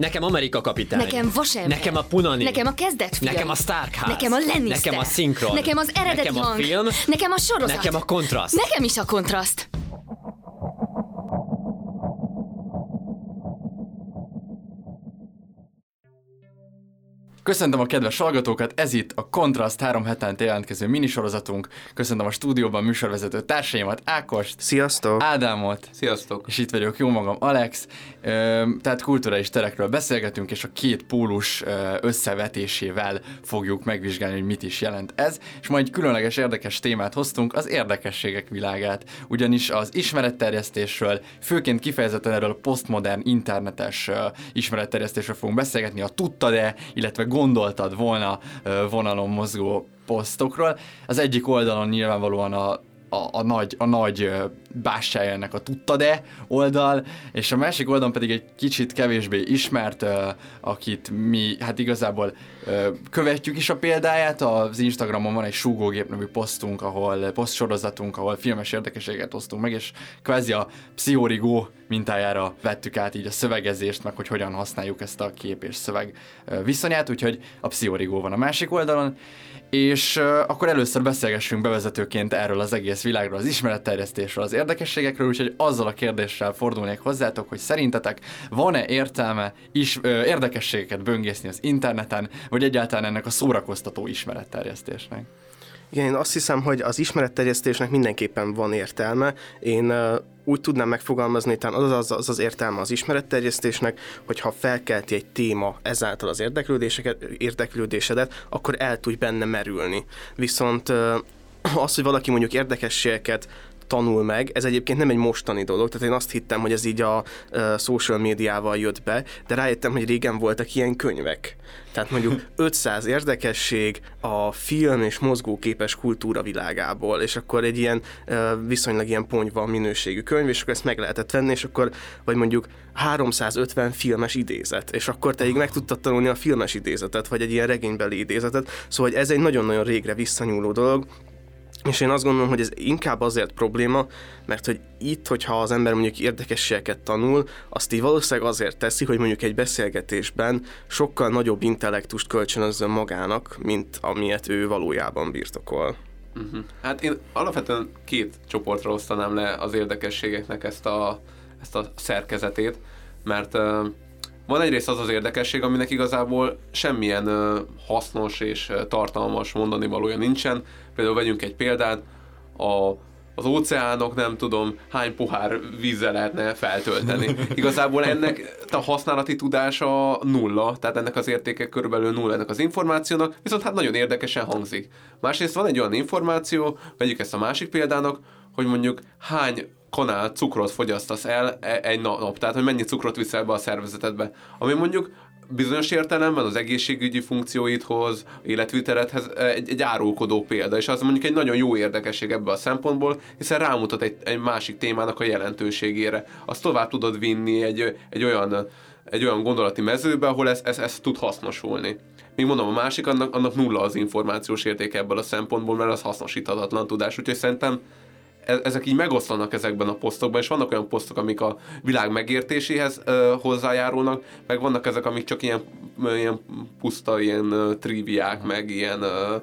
Nekem Amerika kapitány. Nekem Vasember. Nekem a Punani. Nekem a kezdet fiai. Nekem a Starkház. Nekem a Lannister. Nekem a szinkron. Nekem az eredeti Nekem a hang. film. Nekem a sorozat. Nekem a kontraszt. Nekem is a kontraszt. Köszöntöm a kedves hallgatókat, ez itt a Kontraszt három hetente jelentkező minisorozatunk. Köszöntöm a stúdióban műsorvezető társaimat, Ákost, Sziasztok! Ádámot, Sziasztok! és itt vagyok, jó magam, Alex. Tehát kulturális terekről beszélgetünk, és a két pólus összevetésével fogjuk megvizsgálni, hogy mit is jelent ez. És majd egy különleges érdekes témát hoztunk, az érdekességek világát. Ugyanis az ismeretterjesztésről, főként kifejezetten erről a posztmodern internetes ismeretterjesztésről fogunk beszélgetni, a tudtad-e, illetve gondoltad volna vonalon mozgó posztokról. Az egyik oldalon nyilvánvalóan a, a, a nagy, a nagy ö, bástyája ennek a tudtad-e oldal, és a másik oldalon pedig egy kicsit kevésbé ismert, akit mi hát igazából követjük is a példáját, az Instagramon van egy súgógép nevű posztunk, ahol posztsorozatunk, ahol filmes érdekességet osztunk meg, és kvázi a pszichorigó mintájára vettük át így a szövegezést, meg hogy hogyan használjuk ezt a kép és szöveg viszonyát, úgyhogy a pszichorigó van a másik oldalon, és akkor először beszélgessünk bevezetőként erről az egész világról, az ismeretterjesztésről, az érdekességekről, úgyhogy azzal a kérdéssel fordulnék hozzátok, hogy szerintetek van-e értelme is, ö, érdekességeket böngészni az interneten, vagy egyáltalán ennek a szórakoztató ismeretterjesztésnek? Igen, én azt hiszem, hogy az ismeretterjesztésnek mindenképpen van értelme. Én uh, úgy tudnám megfogalmazni, talán az az, az az értelme az ismeretterjesztésnek, hogyha felkelti egy téma ezáltal az érdeklődéseket, érdeklődésedet, akkor el tudj benne merülni. Viszont uh, az, hogy valaki mondjuk érdekességeket tanul meg. Ez egyébként nem egy mostani dolog, tehát én azt hittem, hogy ez így a social médiával jött be, de rájöttem, hogy régen voltak ilyen könyvek. Tehát mondjuk 500 érdekesség a film és mozgóképes kultúra világából, és akkor egy ilyen viszonylag ilyen ponyva minőségű könyv, és akkor ezt meg lehetett venni, és akkor, vagy mondjuk 350 filmes idézet, és akkor te így meg tudtad tanulni a filmes idézetet, vagy egy ilyen regénybeli idézetet. Szóval hogy ez egy nagyon-nagyon régre visszanyúló dolog, és én azt gondolom, hogy ez inkább azért probléma, mert hogy itt, hogyha az ember mondjuk érdekességeket tanul, azt így valószínűleg azért teszi, hogy mondjuk egy beszélgetésben sokkal nagyobb intellektust kölcsönözzön magának, mint amilyet ő valójában birtokol. Uh-huh. Hát én alapvetően két csoportra osztanám le az érdekességeknek ezt a, ezt a szerkezetét, mert uh, van egyrészt az az érdekesség, aminek igazából semmilyen uh, hasznos és uh, tartalmas mondani valója nincsen. Például vegyünk egy példát, a, az óceánok nem tudom hány pohár vízzel lehetne feltölteni. Igazából ennek a használati tudása nulla, tehát ennek az értéke körülbelül nulla ennek az információnak, viszont hát nagyon érdekesen hangzik. Másrészt van egy olyan információ, vegyük ezt a másik példának, hogy mondjuk hány kanál cukrot fogyasztasz el e- egy nap, tehát hogy mennyi cukrot viszel be a szervezetedbe. Ami mondjuk bizonyos értelemben az egészségügyi funkcióidhoz, életvitelethez egy, egy árulkodó példa, és az mondjuk egy nagyon jó érdekesség ebből a szempontból, hiszen rámutat egy, egy másik témának a jelentőségére. Azt tovább tudod vinni egy, egy olyan egy olyan gondolati mezőbe, ahol ez, ez, ez tud hasznosulni. Még mondom, a másik, annak, annak nulla az információs értéke ebből a szempontból, mert az hasznosíthatatlan tudás, úgyhogy szerintem ezek így megoszlanak ezekben a posztokban, és vannak olyan posztok, amik a világ megértéséhez ö, hozzájárulnak, meg vannak ezek, amik csak ilyen, ilyen puszta, ilyen ö, triviák, meg ilyen, ö,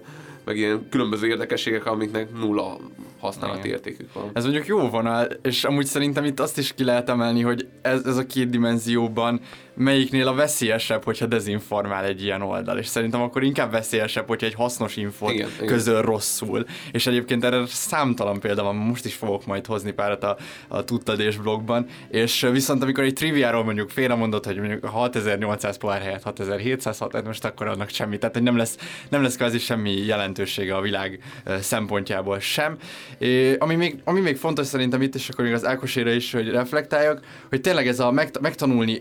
meg ilyen különböző érdekességek, amiknek nulla használati értékük van. Ez mondjuk jó vonal, és amúgy szerintem itt azt is ki lehet emelni, hogy ez, ez a két dimenzióban melyiknél a veszélyesebb, hogyha dezinformál egy ilyen oldal, és szerintem akkor inkább veszélyesebb, hogyha egy hasznos infot Igen, igen. közöl rosszul. És egyébként erre számtalan példa van, most is fogok majd hozni párat a, a Tudtadés blogban, és viszont amikor egy triviáról mondjuk félremondott, hogy mondjuk a 6800 pohár helyett 6706, hát most akkor annak semmi, tehát hogy nem lesz, nem lesz kvázi semmi jelentősége a világ szempontjából sem. É, ami, még, ami még fontos szerintem itt, és akkor még az Ákosére is, hogy reflektáljak, hogy tényleg ez a meg, megtanulni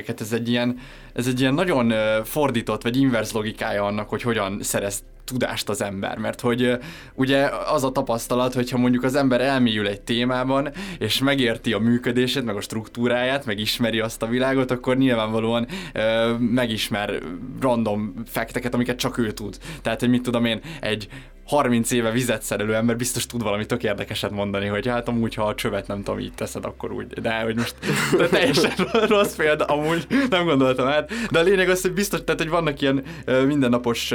érdekességeket, ez egy ilyen, ez egy ilyen nagyon fordított, vagy inverse logikája annak, hogy hogyan szerez tudást az ember, mert hogy ugye az a tapasztalat, hogyha mondjuk az ember elmélyül egy témában, és megérti a működését, meg a struktúráját, meg ismeri azt a világot, akkor nyilvánvalóan ö, megismer random fekteket, amiket csak ő tud. Tehát, hogy mit tudom én, egy 30 éve vizet szerelő ember biztos tud valami tök érdekeset mondani, hogy hát amúgy, ha a csövet nem tudom, így teszed, akkor úgy. De hogy most de teljesen rossz példa, amúgy nem gondoltam át. De a lényeg az, hogy biztos, tehát, hogy vannak ilyen mindennapos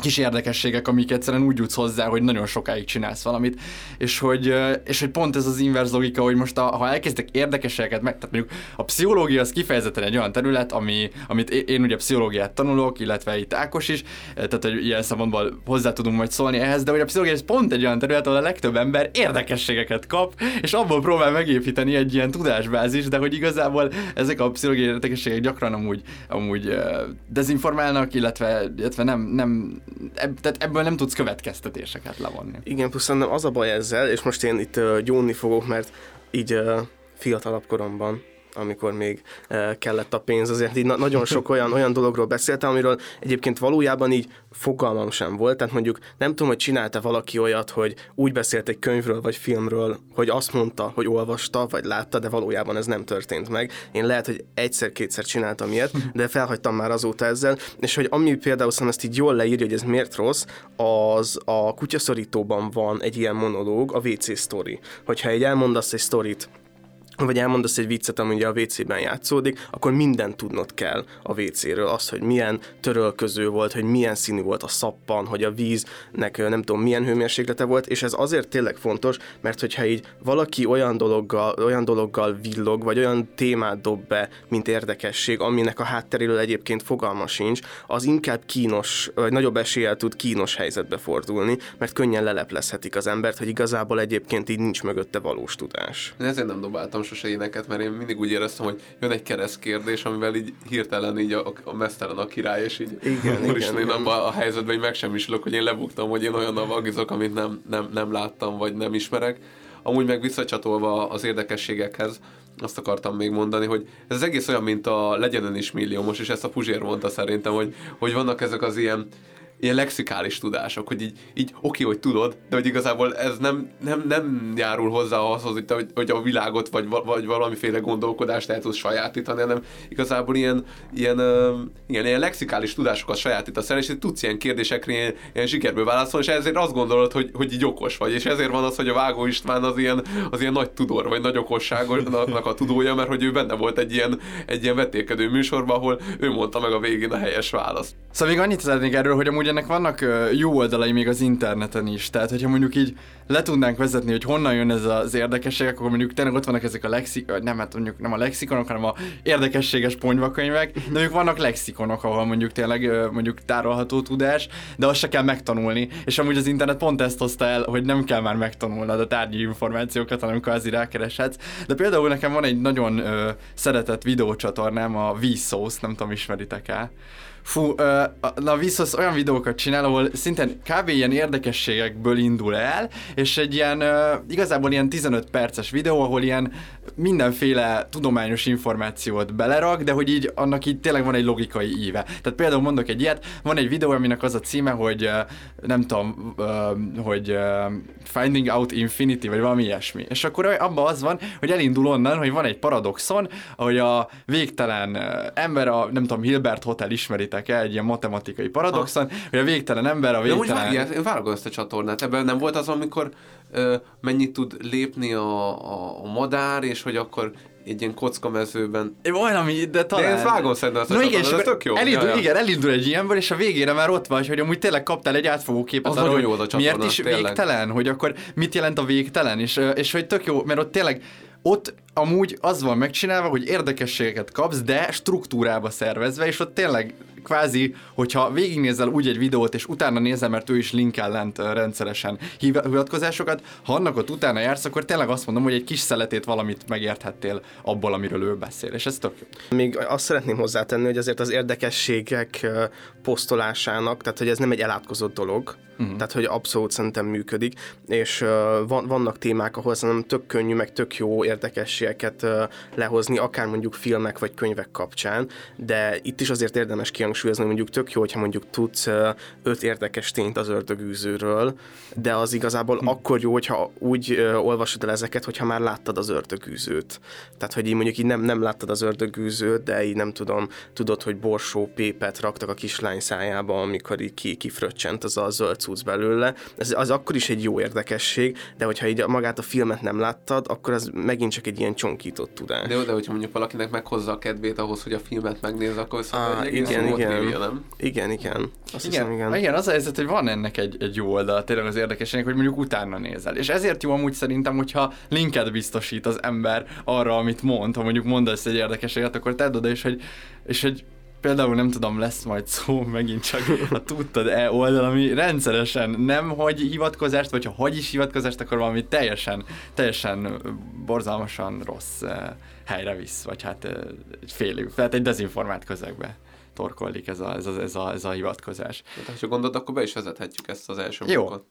kis érdekességek, amik egyszerűen úgy jutsz hozzá, hogy nagyon sokáig csinálsz valamit, és hogy, és hogy pont ez az inverz logika, hogy most a, ha elkezdek érdekességeket meg, tehát mondjuk a pszichológia az kifejezetten egy olyan terület, ami, amit én, ugye pszichológiát tanulok, illetve itt Ákos is, eh, tehát hogy ilyen szempontból hozzá tudunk majd szólni ehhez, de hogy a pszichológia ez pont egy olyan terület, ahol a legtöbb ember érdekességeket kap, és abból próbál megépíteni egy ilyen tudásbázis, de hogy igazából ezek a pszichológiai érdekességek gyakran amúgy, amúgy dezinformálnak, illetve, illetve nem, nem ebb, tehát ebből nem tudsz következtetéseket levonni. Igen, plusz szerintem az a baj ezzel, és most én itt uh, gyónni fogok, mert így uh, fiatalabb koromban amikor még uh, kellett a pénz, azért így na- nagyon sok olyan, olyan dologról beszéltem, amiről egyébként valójában így fogalmam sem volt, tehát mondjuk nem tudom, hogy csinálta valaki olyat, hogy úgy beszélt egy könyvről vagy filmről, hogy azt mondta, hogy olvasta vagy látta, de valójában ez nem történt meg. Én lehet, hogy egyszer-kétszer csináltam ilyet, de felhagytam már azóta ezzel, és hogy ami például szerintem ezt így jól leírja, hogy ez miért rossz, az a kutyaszorítóban van egy ilyen monológ, a WC story. Hogyha egy elmondasz egy sztorit, vagy elmondasz egy viccet, ami ugye a WC-ben játszódik, akkor mindent tudnod kell a WC-ről. Az, hogy milyen törölköző volt, hogy milyen színű volt a szappan, hogy a víznek nem tudom milyen hőmérséklete volt, és ez azért tényleg fontos, mert hogyha így valaki olyan dologgal, olyan dologgal villog, vagy olyan témát dob be, mint érdekesség, aminek a hátteréről egyébként fogalma sincs, az inkább kínos, vagy nagyobb eséllyel tud kínos helyzetbe fordulni, mert könnyen leleplezhetik az embert, hogy igazából egyébként így nincs mögötte valós tudás. Én ezért nem dobáltam sose éneket, mert én mindig úgy éreztem, hogy jön egy kereszt kérdés, amivel így hirtelen így a, a mesztelen a király, és így Igen, úristen, igen, én abban a helyzetben így megsemmisülök, hogy én lebuktam, hogy én olyan vagizok, amit nem, nem, nem láttam, vagy nem ismerek. Amúgy meg visszacsatolva az érdekességekhez, azt akartam még mondani, hogy ez az egész olyan, mint a Legyen ön is milliómos, és ezt a Puzsér mondta szerintem, hogy, hogy vannak ezek az ilyen ilyen lexikális tudások, hogy így, így oké, hogy tudod, de hogy igazából ez nem, nem, nem járul hozzá ahhoz, hogy, hogy, a világot vagy, va- vagy valamiféle gondolkodást el tudsz sajátítani, hanem igazából ilyen, ilyen, igen, ilyen lexikális tudásokat sajátítasz el, és így tudsz ilyen kérdésekre ilyen, ilyen sikerből válaszolni, és ezért azt gondolod, hogy, hogy így okos vagy, és ezért van az, hogy a Vágó István az ilyen, az ilyen nagy tudor, vagy nagy okosságnak a tudója, mert hogy ő benne volt egy ilyen, egy ilyen vetélkedő műsorban, ahol ő mondta meg a végén a helyes választ. Szóval még annyit szeretnék erről, hogy amúgy ennek vannak jó oldalai még az interneten is. Tehát, hogyha mondjuk így le tudnánk vezetni, hogy honnan jön ez az érdekességek, akkor mondjuk tényleg ott vannak ezek a lexik, ö, nem, hát mondjuk nem a lexikonok, hanem a érdekességes ponyvakönyvek, de mondjuk vannak lexikonok, ahol mondjuk tényleg mondjuk tárolható tudás, de azt se kell megtanulni. És amúgy az internet pont ezt hozta el, hogy nem kell már megtanulnod a tárgyi információkat, hanem kvázi rákereshetsz. De például nekem van egy nagyon ö, szeretett videócsatornám, a Vsauce, nem tudom, ismeritek el. Fú, ö, na Vsauce olyan videókat csinál, ahol szintén kb. ilyen érdekességekből indul el, és egy ilyen, ö, igazából ilyen 15 perces videó, ahol ilyen mindenféle tudományos információt belerak, de hogy így annak így tényleg van egy logikai íve. Tehát például mondok egy ilyet, van egy videó, aminek az a címe, hogy nem tudom, hogy Finding Out Infinity, vagy valami ilyesmi. És akkor abban az van, hogy elindul onnan, hogy van egy paradoxon, hogy a végtelen ember, a nem tudom, Hilbert Hotel ismeritek el, egy ilyen matematikai paradoxon, hogy a végtelen ember, a De úgy végtelen... vágják, ezt a csatornát. Ebben nem volt az, amikor ö, mennyit tud lépni a, a, a madár, és hogy akkor egy ilyen kockamezőben Valami, de talán... De ezt vágom szerintem ezt a no, igen, csatornát, ez tök jó. Elindul, Ja, ja. Igen, elindul egy ilyenből, és a végére már ott vagy, hogy amúgy tényleg kaptál egy átfogó képet Az arról, hogy jó a miért is tényleg. végtelen, hogy akkor mit jelent a végtelen, és, és hogy tök jó, mert ott tényleg ott amúgy az van megcsinálva, hogy érdekességeket kapsz, de struktúrába szervezve, és ott tényleg kvázi, hogyha végignézel úgy egy videót, és utána nézel, mert ő is linkel lent rendszeresen hiv- hivatkozásokat, ha annak ott utána jársz, akkor tényleg azt mondom, hogy egy kis szeletét valamit megérthettél abból, amiről ő beszél, és ez tök jó. Még azt szeretném hozzátenni, hogy azért az érdekességek posztolásának, tehát hogy ez nem egy elátkozott dolog, Uh-huh. Tehát, hogy abszolút szerintem működik, és uh, van, vannak témák, ahol szerintem tök könnyű, meg tök jó érdekességeket uh, lehozni, akár mondjuk filmek vagy könyvek kapcsán, de itt is azért érdemes kihangsúlyozni, mondjuk tök jó, hogyha mondjuk tudsz uh, öt érdekes tényt az ördögűzőről, de az igazából hm. akkor jó, hogyha úgy uh, olvasod el ezeket, hogyha már láttad az ördögűzőt. Tehát, hogy így mondjuk így nem, nem láttad az ördögűzőt, de így nem tudom, tudod, hogy borsó pépet raktak a kislány szájába, amikor így ki, kifröccsent az a zöld cucc belőle. Ez az akkor is egy jó érdekesség, de hogyha így magát a filmet nem láttad, akkor az megint csak egy ilyen csonkított tudás. De, de hogyha mondjuk valakinek meghozza a kedvét ahhoz, hogy a filmet megnéz, akkor ah, egy igen, igen, igen. Trivia, nem? igen, igen. Azt igen, hiszem, igen. igen, az a helyzet, hogy van ennek egy, egy jó oldala, tényleg az érdekességnek, hogy mondjuk utána nézel. És ezért jó amúgy szerintem, hogyha linket biztosít az ember arra, amit mond, ha mondjuk mondasz egy érdekességet, akkor tedd oda, és hogy, és hogy például nem tudom, lesz majd szó megint csak a tudtad-e oldal, ami rendszeresen nem hagy hivatkozást, vagy ha hagy is hivatkozást, akkor valami teljesen, teljesen borzalmasan rossz helyre visz, vagy hát egy fél, tehát egy dezinformált közegbe torkollik ez a, ez a, ez a, ez a hivatkozás. Hát, ha gondolod, akkor be is vezethetjük ezt az első Jó. blokkot.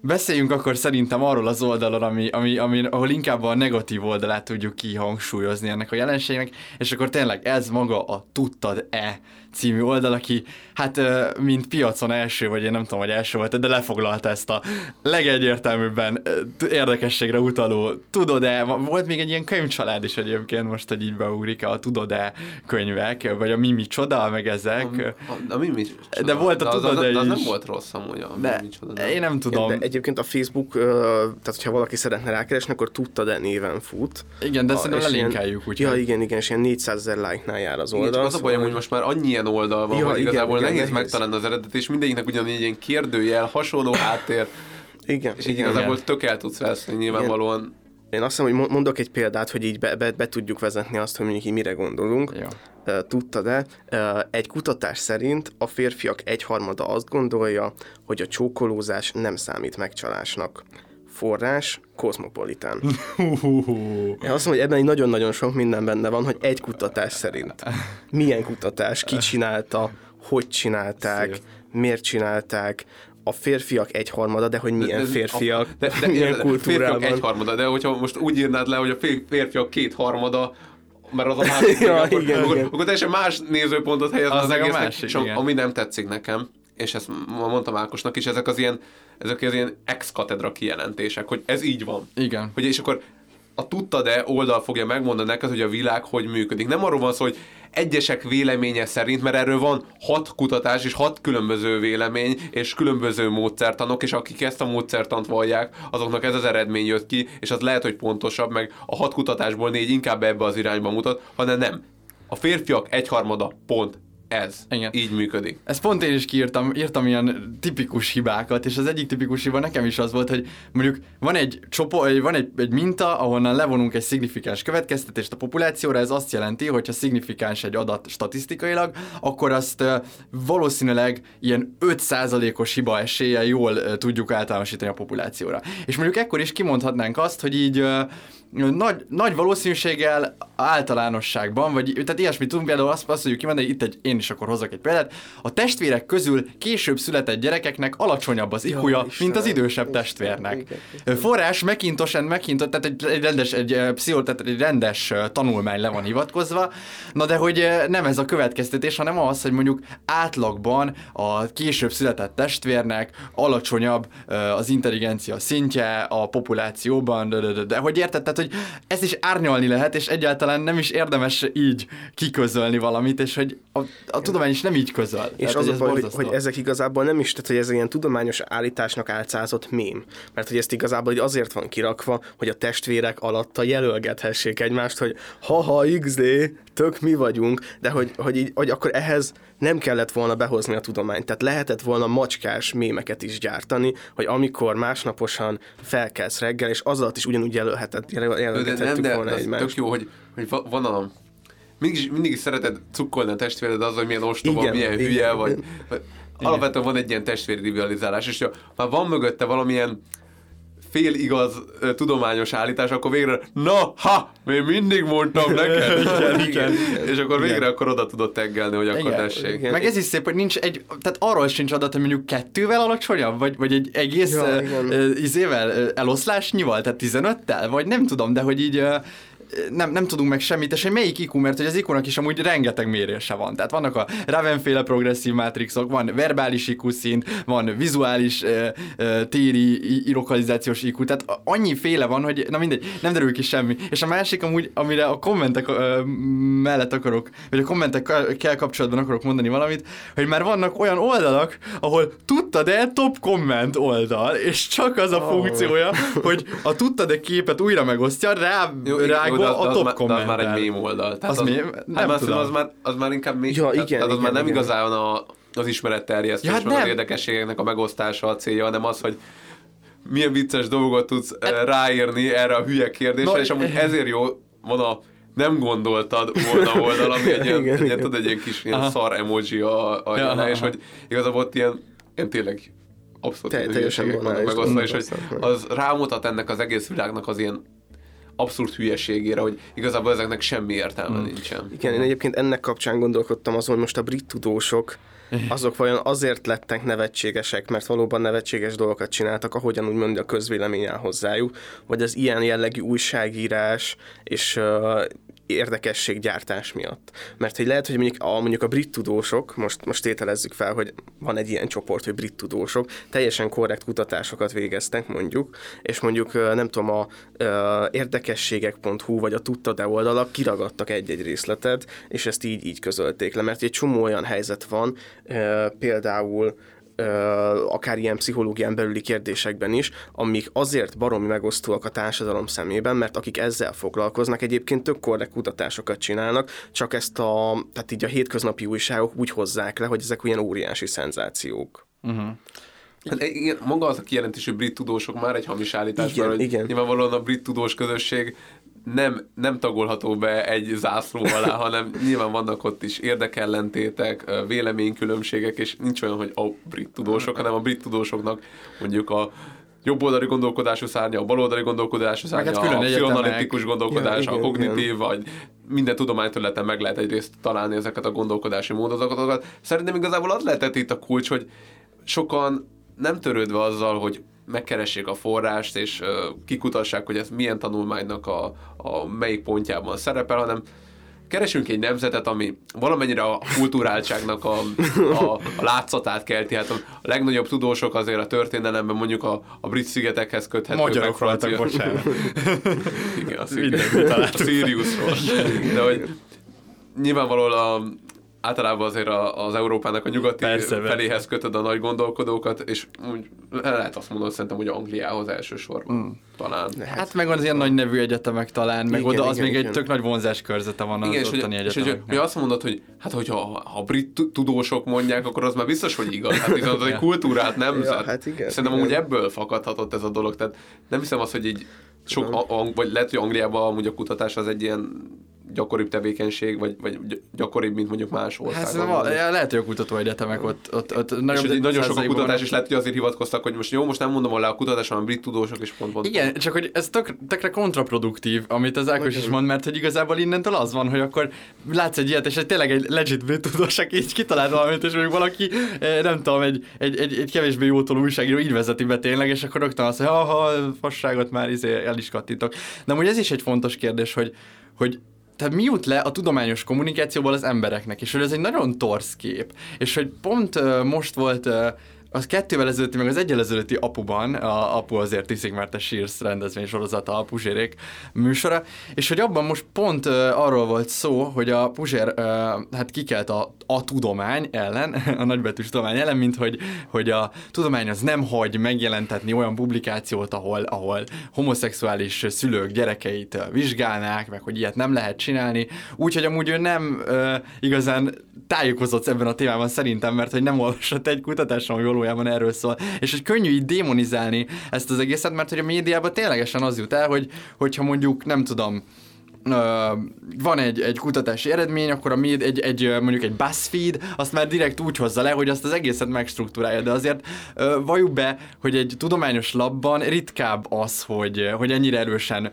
Beszéljünk akkor szerintem arról az oldalon, ami, ami, ami, ahol inkább a negatív oldalát tudjuk kihangsúlyozni ennek a jelenségnek, és akkor tényleg ez maga a tudtad-e című oldal, aki hát mint piacon első, vagy én nem tudom, hogy első volt, de lefoglalta ezt a legegyértelműbben érdekességre utaló tudod-e, volt még egy ilyen könyvcsalád is egyébként most, hogy így beugrik a tudod-e könyvek, vagy a Mimi Csoda, meg ezek. A, a, a Mimi Csoda. De volt a de az, az, is. az nem volt rossz amúgy a de, Mimi Csoda. De. Én nem tudom. De egyébként a Facebook, tehát hogyha valaki szeretne rákeresni, akkor tudtad-e néven fut. Igen, de A- szerintem ilyen- lelinkeljük, úgy. Ja, igen, igen, és ilyen 400 ezer like-nál jár az Igen, oldal. csak az a bajom, hogy most már annyi ilyen oldal van, Ja, hogy igen, igazából igen, nehéz nehéz. megtalálni az eredet, és mindegyiknek ugyanígy ilyen kérdőjel, hasonló háttér, Igen, és így igen. igazából tök el tudsz veszni nyilvánvalóan. Én azt hiszem, hogy mo- mondok egy példát, hogy így be, be, be tudjuk vezetni azt, hogy mondjuk így mire gondolunk. Ö, Tudtad-e? Egy kutatás szerint a férfiak egyharmada azt gondolja, hogy a csókolózás nem számít megcsalásnak. Forrás, Cosmopolitan. Én azt mondom, hogy ebben egy nagyon-nagyon sok minden benne van, hogy egy kutatás szerint. Milyen kutatás, ki csinálta, hogy csinálták, Szép. miért csinálták, a férfiak egyharmada, de hogy milyen De- férfiak, de, de, milyen de, kultúrában. Férfiak egyharmada, de hogyha most úgy írnád le, hogy a fér- férfiak kétharmada, mert az a másik, Ja, akkor, igen, akkor, igen. akkor teljesen más nézőpontot helyez Az az, egésznek, másik, és igen. ami nem tetszik nekem, és ezt mondtam Ákosnak is, ezek az ilyen, ezek az ilyen ex-katedra kijelentések, hogy ez így van. Igen. Hogy és akkor a tudtad-e oldal fogja megmondani neked, hogy a világ hogy működik. Nem arról van szó, hogy egyesek véleménye szerint, mert erről van hat kutatás és hat különböző vélemény és különböző módszertanok, és akik ezt a módszertant vallják, azoknak ez az eredmény jött ki, és az lehet, hogy pontosabb, meg a hat kutatásból négy inkább ebbe az irányba mutat, hanem nem. A férfiak egyharmada pont ez. Igen. Így működik. Ezt pont én is kiírtam, írtam ilyen tipikus hibákat, és az egyik tipikus hiba nekem is az volt, hogy mondjuk van egy csoport, van egy, egy minta, ahonnan levonunk egy szignifikáns következtetést a populációra, ez azt jelenti, hogy ha szignifikáns egy adat statisztikailag, akkor azt valószínűleg ilyen 5%-os hiba eséllyel jól tudjuk általánosítani a populációra. És mondjuk ekkor is kimondhatnánk azt, hogy így nagy, nagy valószínűséggel általánosságban, vagy tehát ilyesmit tudunk, például azt, azt tudjuk kimondani, itt egy, én is akkor hozok egy példát, a testvérek közül később született gyerekeknek alacsonyabb az IQ-ja, mint Istenem, az idősebb Istenem, testvérnek. igen, Forrás McIntosh and McIntosh, tehát egy, egy rendes, egy, pszichol, tehát egy rendes tanulmány le van hivatkozva, na de hogy nem ez a következtetés, hanem az, hogy mondjuk átlagban a később született testvérnek alacsonyabb az intelligencia szintje a populációban, de, de, de, de hogy érted, tehát hogy ezt is árnyalni lehet, és egyáltalán nem is érdemes így kiközölni valamit, és hogy a, a tudomány is nem így közöl. És Tehát, az a baj, hogy, hogy ezek igazából nem is, tehát hogy ez ilyen tudományos állításnak álcázott mém. Mert hogy ezt igazából hogy azért van kirakva, hogy a testvérek alatta jelölgethessék egymást, hogy haha XD, tök mi vagyunk, de hogy, hogy, így, hogy akkor ehhez nem kellett volna behozni a tudományt. Tehát lehetett volna macskás mémeket is gyártani, hogy amikor másnaposan felkelsz reggel, és az alatt is ugyanúgy jelölhetett, De, jelölgethettük nem, de, volna de egymást. tök jó, hogy, hogy va- van a... Mindig, mindig is szereted cukkolni a testvéred az, hogy milyen ostoba, Igen, milyen igen, hülye, igen. vagy... vagy alapvetően van egy ilyen testvéri rivalizálás, és ha már van mögötte valamilyen fél igaz tudományos állítás, akkor végre, na, ha, még mindig mondtam neked. igen, igen. És akkor végre akkor oda tudod teggelni, hogy akkor Igen, tessék. igen. Meg ez is szép, hogy nincs egy, tehát arról sincs adat, hogy mondjuk kettővel alacsonyabb, vagy, vagy egy egész Ja, igen. izével eloszlásnyival, tehát 15-tel, vagy nem tudom, de hogy így nem, nem tudunk meg semmit, és hogy melyik IQ, mert hogy az IQ-nak is amúgy rengeteg mérése van. Tehát vannak a Raven-féle progresszív mátrixok, van verbális IQ szint, van vizuális ö, ö, téri i- lokalizációs IQ, tehát annyi féle van, hogy na mindegy, nem derül ki semmi. És a másik amúgy, amire a kommentek ö, mellett akarok, vagy a kommentekkel kapcsolatban akarok mondani valamit, hogy már vannak olyan oldalak, ahol tudtad-e top komment oldal, és csak az a Oh. funkciója, hogy a tudtad-e képet újra megosztja, rá, Jó, rágva jó, de az, a az, top már, de az már egy mém oldal. Az mém? Hát Nem már tudom. Az már, az már inkább mém. Ja, tehát, igen, tehát az igen, már nem igen. igazán a, az ismeretterjesztés, Ja, hát meg az érdekességeknek a megosztása a célja, hanem az, hogy milyen vicces dolgot tudsz Hát- hát, ráírni erre a hülye kérdésre, Na, és amúgy ezért jó van a nem gondoltad volna oldal, ami egy ilyen, Igen, egy ilyen, tudod, egy ilyen kis ilyen Aha. szar emoji a, a Ja, aha, és hogy igazából ott ilyen, ilyen tényleg abszolút Te- teljesen megosztva, és hogy az rámutat ennek az egész világnak az ilyen abszurd hülyeségére, hogy igazából ezeknek semmi értelme nincsen. Igen, én egyébként ennek kapcsán gondolkodtam azon, hogy most a brit tudósok, azok vajon azért lettek nevetségesek, mert valóban nevetséges dolgokat csináltak, ahogyan úgy mondja a közvélemény áll hozzájuk, vagy az ilyen jellegű újságírás és uh, érdekességgyártás miatt. Mert hogy lehet, hogy mondjuk a, mondjuk a brit tudósok, most, most tételezzük fel, hogy van egy ilyen csoport, hogy brit tudósok, teljesen korrekt kutatásokat végeztek mondjuk, és mondjuk nem tudom, a ö, érdekességek.hu vagy a tudtad-e oldalak kiragadtak egy-egy részletet, és ezt így, így közölték le, mert egy csomó olyan helyzet van, például akár ilyen pszichológián belüli kérdésekben is, amik azért baromi megosztóak a társadalom szemében, mert akik ezzel foglalkoznak, egyébként tök korrekt kutatásokat csinálnak, csak ezt a, tehát így a hétköznapi újságok úgy hozzák le, hogy ezek olyan óriási szenzációk. Hát igen, maga az a kijelentés, hogy brit tudósok már egy hamis állítás, Igen, mert igen. nyilvánvalóan a brit tudós közösség nem, nem tagolható be egy zászló alá, hanem nyilván vannak ott is érdekellentétek, véleménykülönbségek, és nincs olyan, hogy a brit tudósok, hanem a brit tudósoknak mondjuk a jobboldali gondolkodású szárnya, a baloldali gondolkodású Meg szárnya, hát a pszichoanalitikus gondolkodás, Ja, a igen, kognitív, vagy minden tudományterületen meg lehet egyrészt találni ezeket a gondolkodási módozatokat. Szerintem igazából az lehetett itt a kulcs, hogy sokan nem törődve azzal, hogy megkeressék a forrást, és kikutassák, hogy ez milyen tanulmánynak a, a melyik pontjában szerepel, hanem keresünk egy nemzetet, ami valamennyire a kulturáltságnak a, a, a látszatát kelti. Hát a, legnagyobb tudósok azért a történelemben mondjuk a, a brit szigetekhez köthetők. Magyarok voltak, bocsánat. Igen, a, Sirius, a. Siriusról. De hogy nyilvánvalóan a, általában azért a, az Európának a nyugati Persze, feléhez kötöd a nagy gondolkodókat, és úgy lehet azt mondani, szerintem, hogy Angliához elsősorban mm. talán. Hát meg az ilyen nagy nevű egyetemek talán, meg Igen, oda az igen, még egy igen. tök nagy vonzás körzete van az Igen, és hogy, ottani és hogy, hogy azt mondod, hogy hát hogyha ha a brit tu- tudósok mondják, akkor az már biztos, hogy igaz. Hát viszont az egy kultúrát nemzet. Ja, hát igen, Szerintem igen. amúgy ebből fakadhatott ez a dolog. Tehát nem hiszem azt, hogy így sok, a, a, vagy lehet, hogy Angliában amúgy a kutatás az egy ilyen gyakoribb tevékenység, vagy, vagy gy- gyakoribb, mint mondjuk más Hát országban. a- ja, lehet, hogy a kutató egyetemek ott, ott, ott és nagyobb hogy nagyon sok a kutatás, és lehet, hogy azért hivatkoztak, hogy most jó, most nem mondom alá a kutatás, hanem brit tudósok, és pont pont. Igen, csak hogy ez tök, tökre kontraproduktív, amit az Ákos is mond, mert hogy igazából innentől az van, hogy akkor látsz egy ilyet, és egy tényleg egy legit brit tudós, aki így kitalált valamit, és még valaki, eh, nem tudom, egy, egy, egy, egy kevésbé jótól újságíró így vezeti be tényleg, és akkor rögtön azt mondja, ha fasságot már izé el is kattintok. De amúgy ez is egy fontos kérdés, hogy, hogy tehát mi jut le a tudományos kommunikációból az embereknek, és hogy ez egy nagyon torsz kép, és hogy pont uh, most volt uh, az kettővel ezelőtti, meg az egyel ezelőtti apuban, a apu azért iszik, mert a Sírsz rendezvény sorozata, a Puzsérék műsora, és hogy abban most pont uh, arról volt szó, hogy a Puzsér uh, hát kikelt a, a tudomány ellen, a nagybetűs tudomány ellen, mint hogy, hogy a tudomány az nem hagy megjelentetni olyan publikációt, ahol, ahol homoszexuális szülők gyerekeit vizsgálnák, meg hogy ilyet nem lehet csinálni, úgyhogy amúgy ő nem uh, igazán tájékozott ebben a témában szerintem, mert hogy nem olvasott egy kutatáson, ami valójában erről szól, és hogy könnyű így démonizálni ezt az egészet, mert hogy a médiában ténylegesen az jut el, hogy hogyha mondjuk nem tudom, van egy, egy kutatási eredmény, akkor a méd, egy, egy, mondjuk egy BuzzFeed, azt már direkt úgy hozza le, hogy azt az egészet megstruktúrálja, de azért valljuk be, hogy egy tudományos labban ritkább az, hogy, hogy ennyire erősen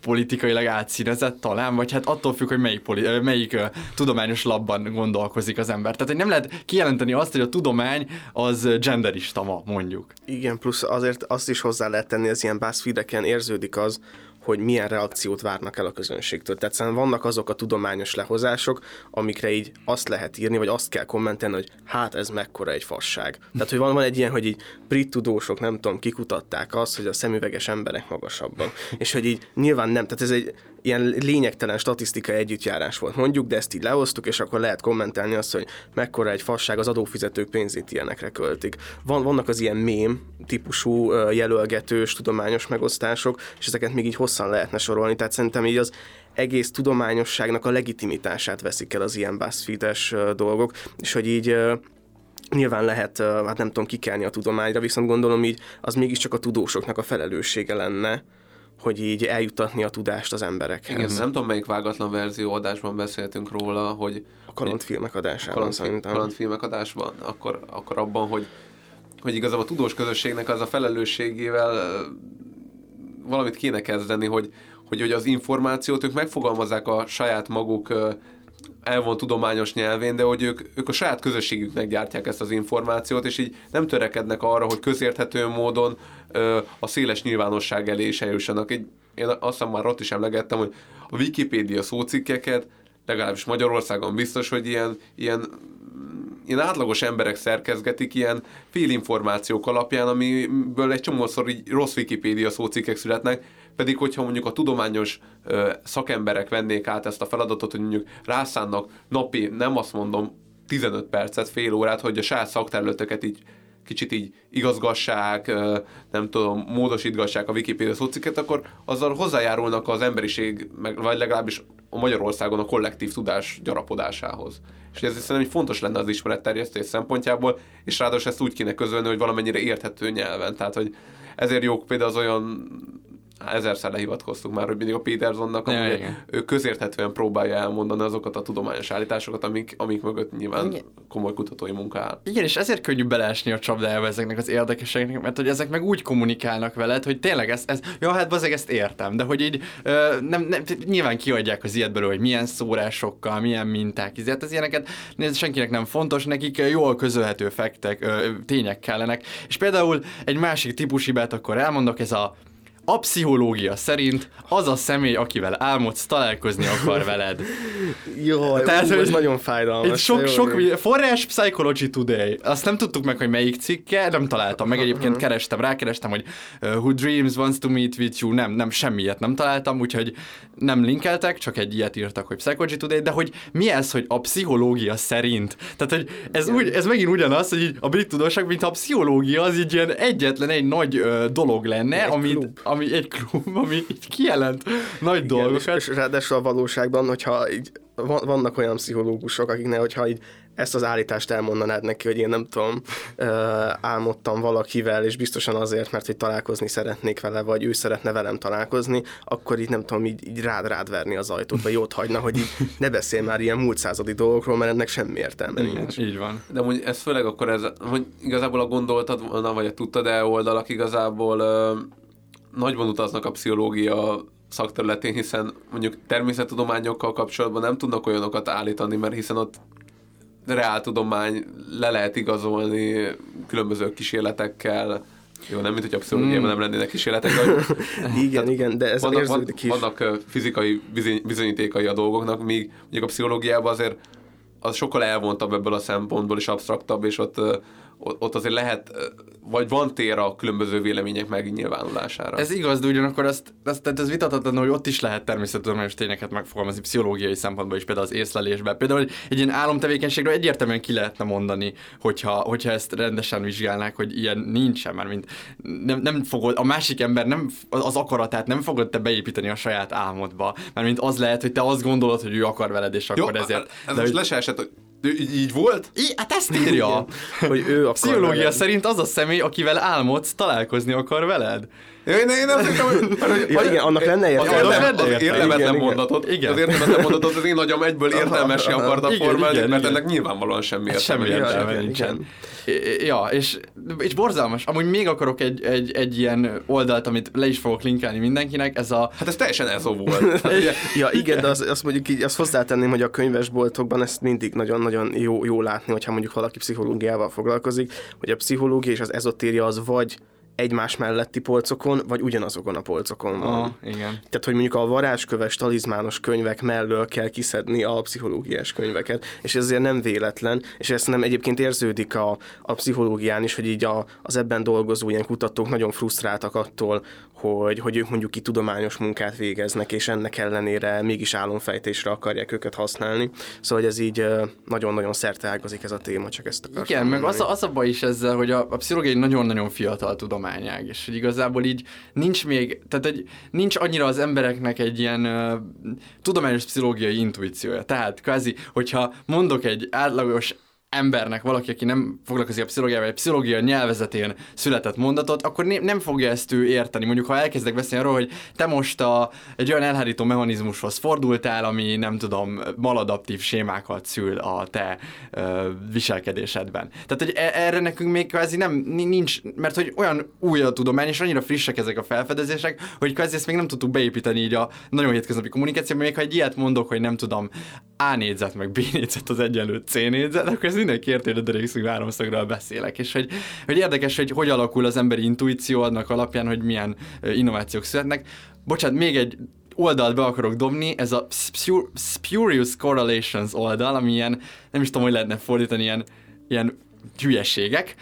politikailag átszínezett talán, vagy hát attól függ, hogy melyik, poli- melyik tudományos labban gondolkozik az ember. Tehát, hogy nem lehet kijelenteni azt, hogy a tudomány az genderista ma, mondjuk. Igen, plusz azért azt is hozzá lehet tenni, az ilyen BuzzFeed-eken érződik az, hogy milyen reakciót várnak el a közönségtől. Tehát szerintem vannak azok a tudományos lehozások, amikre így azt lehet írni, vagy azt kell kommentelni, hogy hát ez mekkora egy fasság. Tehát, hogy van, van egy ilyen, hogy így brit tudósok, nem tudom, kikutatták azt, hogy a szemüveges emberek magasabbak. És hogy így nyilván nem, tehát ez egy ilyen lényegtelen statisztikai együttjárás volt, mondjuk, de ezt így lehoztuk, és akkor lehet kommentelni azt, hogy mekkora egy fasság, az adófizetők pénzét ilyenekre költik. Van, vannak az ilyen mém típusú jelölgetős tudományos megosztások, és ezeket még így hosszan lehetne sorolni, tehát szerintem így az egész tudományosságnak a legitimitását veszik el az ilyen BuzzFeed-es ö, dolgok, és hogy így Nyilván lehet, hát nem tudom, kikelni a tudományra, viszont gondolom így az mégiscsak a tudósoknak a felelőssége lenne, hogy így eljutatni a tudást az emberekhez. Igen, nem tudom, melyik vágatlan verzió adásban beszéltünk róla, hogy A kalandfilmek adásában kaland, szerintem. kalandfilmek adásban, akkor, akkor abban, hogy, hogy igazából a tudós közösségnek az a felelősségével valamit kéne kezdeni, hogy, hogy, hogy az információt ők megfogalmazzák a saját maguk ö, elvont tudományos nyelvén, de hogy ők, ők a saját közösségüknek gyártják ezt az információt, és így nem törekednek arra, hogy közérthető módon ö, a széles nyilvánosság elé is eljussanak. Egy, én azt hiszem már ott is emlegettem, hogy a Wikipédia szócikkeket, legalábbis Magyarországon biztos, hogy ilyen, ilyen ilyen átlagos emberek szerkezgetik ilyen félinformációk alapján, amiből egy csomószor így rossz Wikipédia szócikkek születnek, pedig hogyha mondjuk a tudományos ö, szakemberek vennék át ezt a feladatot, hogy mondjuk rászánnak napi, nem azt mondom, 15 percet, fél órát, hogy a saját szakterületeket így kicsit így igazgassák, nem tudom, módosítgassák a Wikipédia szócikket, akkor azzal hozzájárulnak az emberiség, meg, vagy legalábbis a Magyarországon a kollektív tudás gyarapodásához. És ez szerintem hogy fontos lenne az ismeretterjesztés szempontjából, és ráadásul ezt úgy kéne közölni, hogy valamennyire érthető nyelven. Tehát, hogy ezért jók például az olyan ezerszer lehivatkoztunk már, hogy mindig a Petersonnak, Ja, igen. ő közérthetően próbálja elmondani azokat a tudományos állításokat, amik, amik mögött nyilván Igen. komoly kutatói munka áll. Igen, és ezért könnyű beleesni a csapdájába ezeknek az érdekeseknek, mert hogy ezek meg úgy kommunikálnak veled, hogy tényleg ez, ez ja, hát bazeg, ezt értem, de hogy így ö, nem, nem, nyilván kiadják az ilyet belőle, hogy milyen szórásokkal, milyen minták, ezért az ilyeneket nézd, senkinek nem fontos, nekik jól közölhető fektek, ö, tények kellenek, és például egy másik típus hibát akkor elmondok, ez a a pszichológia szerint az a személy, akivel álmodsz, találkozni akar veled. Jó, Tehát, hogy- ez nagyon fájdalmas. Egy sok, sok forrás Psychology Today. Azt nem tudtuk meg, hogy melyik cikke, nem találtam meg. Egyébként kerestem, rákerestem, hogy uh, Who Dreams Wants to Meet With You. Nem, nem, semmiet nem találtam, úgyhogy nem linkeltek, csak egy ilyet írtak, hogy Psychology Today, de hogy mi ez, hogy a pszichológia szerint? Tehát, hogy ez, úgy, ez megint ugyanaz, hogy a brit tudóság, mint a pszichológia az így ilyen egyetlen egy nagy ö, dolog lenne, Egy amit, klub. Ami egy klub, ami így kijelent nagy Igen, dolgokat. És, és ráadásul a valóságban, hogyha így van, vannak olyan pszichológusok, akiknek, hogyha így ezt az állítást elmondanád neki, hogy én nem tudom, álmodtam valakivel, és biztosan azért, mert hogy találkozni szeretnék vele, vagy ő szeretne velem találkozni, akkor így nem tudom, így, így rád rád verni az ajtót, vagy jót hagyna, hogy így ne beszélj már ilyen múlt századi dolgokról, mert ennek semmi értelme nincs. Így van. De hogy ez főleg akkor ez, hogy igazából a gondoltad volna, vagy a tudtad-e oldalak igazából ö, nagyban utaznak a pszichológia szakterületén, hiszen mondjuk természettudományokkal kapcsolatban nem tudnak olyanokat állítani, mert hiszen ott reáltudomány le lehet igazolni különböző kísérletekkel, jó, nem mint hogy a pszichológiában nem lennének kísérletek, hogy Igen, igen, de ez vannak, van, érződik is. vannak fizikai bizony, bizonyítékai a dolgoknak, míg mondjuk a pszichológiában azért az sokkal elvontabb ebből a szempontból, és absztraktabb, és ott, ott azért lehet, vagy van tér a különböző vélemények megnyilvánulására. Ez igaz, de ugyanakkor azt, azt ez vitathatatlan, hogy ott is lehet természettudományos tényeket megfogalmazni pszichológiai szempontból is, például az észlelésben. Például hogy egy ilyen álomtevékenységről egyértelműen ki lehetne mondani, hogyha, hogyha ezt rendesen vizsgálnák, hogy ilyen nincsen, már mint nem, nem fogod, a másik ember nem, az akaratát nem fogod te beépíteni a saját álmodba, mert mint az lehet, hogy te azt gondolod, hogy ő akar veled, és akkor Jó, ezért. Ez de most hogy- le se esett, így, így volt? I, hát ezt írja. hogy ő akar Pszichológia veled. szerint az a személy, akivel álmodsz, találkozni akar veled. Én, én azt hittem, hogy, hogy Ja, igen, annak lenne az, értelme. érdem, az Igen, igen. mondatot, Igen. az értelmetlen mondatot az én agyam egyből értelmesé akarta formálni, mert igen. ennek nyilvánvalóan semmi Hát értelme. semmi nincsen. Ja, és, és borzalmas. Amúgy még akarok egy, egy, egy ilyen oldalt, amit le is fogok linkelni mindenkinek, ez a... Hát ez teljesen ezó volt. Hát Ja, igen, de az, azt mondjuk így, azt hozzátenném, hogy a könyvesboltokban ezt mindig nagyon-nagyon jó, jó látni, hogyha mondjuk valaki pszichológiával foglalkozik, hogy a pszichológia és az ezotéria az vagy egymás melletti polcokon, vagy ugyanazokon a polcokon van. Ah, igen. Tehát, hogy mondjuk a varázsköves, talizmános könyvek mellől kell kiszedni a pszichológiás könyveket, és ez azért nem véletlen, és ezt nem egyébként érződik a, a pszichológián is, hogy így a, az ebben dolgozó ilyen kutatók nagyon frusztráltak attól, hogy, hogy ők mondjuk ki tudományos munkát végeznek, és ennek ellenére mégis álomfejtésre akarják őket használni. Szóval hogy ez így nagyon-nagyon szerteágazik ez a téma, csak ezt akartam Igen, meg az mondani. a, az a baj is ezzel, hogy a, a pszichológia egy nagyon-nagyon fiatal tudományág, és hogy igazából így nincs még, tehát egy, nincs annyira az embereknek egy ilyen uh, tudományos pszichológiai intuíciója. Tehát kvázi, hogyha mondok egy átlagos embernek, valaki, aki nem foglalkozik a pszichológiával, egy pszichológia nyelvezetén született mondatot, akkor ne, nem fogja ezt ő érteni. Mondjuk, ha elkezdek beszélni arról, hogy te most a, egy olyan elhárító mechanizmushoz fordultál, ami nem tudom, maladaptív sémákat szül a te ö, viselkedésedben. Tehát, hogy e- erre nekünk még kvázi nem ni- nincs, mert hogy olyan új a tudomány, és annyira frissek ezek a felfedezések, hogy kvázi ezt még nem tudtuk beépíteni így a nagyon hétköznapi kommunikációban, még ha egy ilyet mondok, hogy nem tudom, A négyzet meg B négyzet az egyenlő C négyzet, akkor ez mindenki érti, hogy a derékszög háromszögről beszélek, és hogy, hogy érdekes, hogy hogy alakul az emberi intuíció annak alapján, hogy milyen innovációk születnek. Bocsánat, még egy oldalt be akarok dobni, ez a Spu- Spurious Correlations oldal, ami ilyen, nem is tudom, hogy lehetne fordítani, ilyen, ilyen hülyeségek.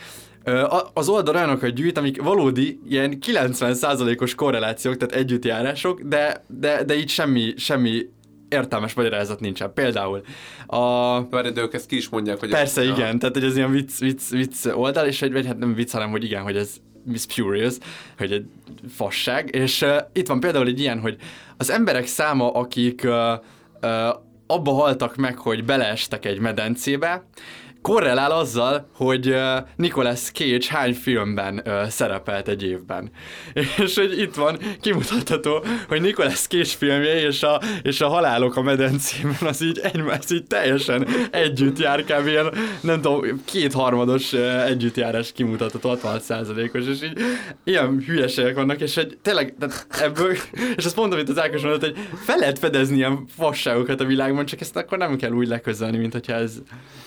Az oldal olyanokat gyűjt, amik valódi ilyen 90%-os korrelációk, tehát együttjárások, de, de, de így semmi, semmi értelmes magyarázat nincsen. Például a, Várj, de ők ezt ki is mondják, hogy... Persze, Ja. igen, tehát hogy ez ilyen vicc, vicc, vicc oldal, és vagy hát nem vicc, hanem hogy igen, hogy ez spurious, hogy egy fasság, és uh, itt van például egy ilyen, hogy az emberek száma, akik uh, uh, abba haltak meg, hogy beleestek egy medencébe, korrelál azzal, hogy Nicolas Cage hány filmben szerepelt egy évben. És hogy itt van kimutatható, hogy Nicolas Cage filmje és a, és a halálok a medencében az így egymás így teljesen együtt jár, kb. ilyen, nem tudom, kétharmados együttjárás kimutatható, 66 százalékos, és így ilyen hülyeségek vannak, és hogy tényleg tehát ebből, és azt mondom, itt az Ákos mondott, hogy fel lehet fedezni ilyen fasságokat a világban, csak ezt akkor nem kell úgy leközölni, mint hogyha ez,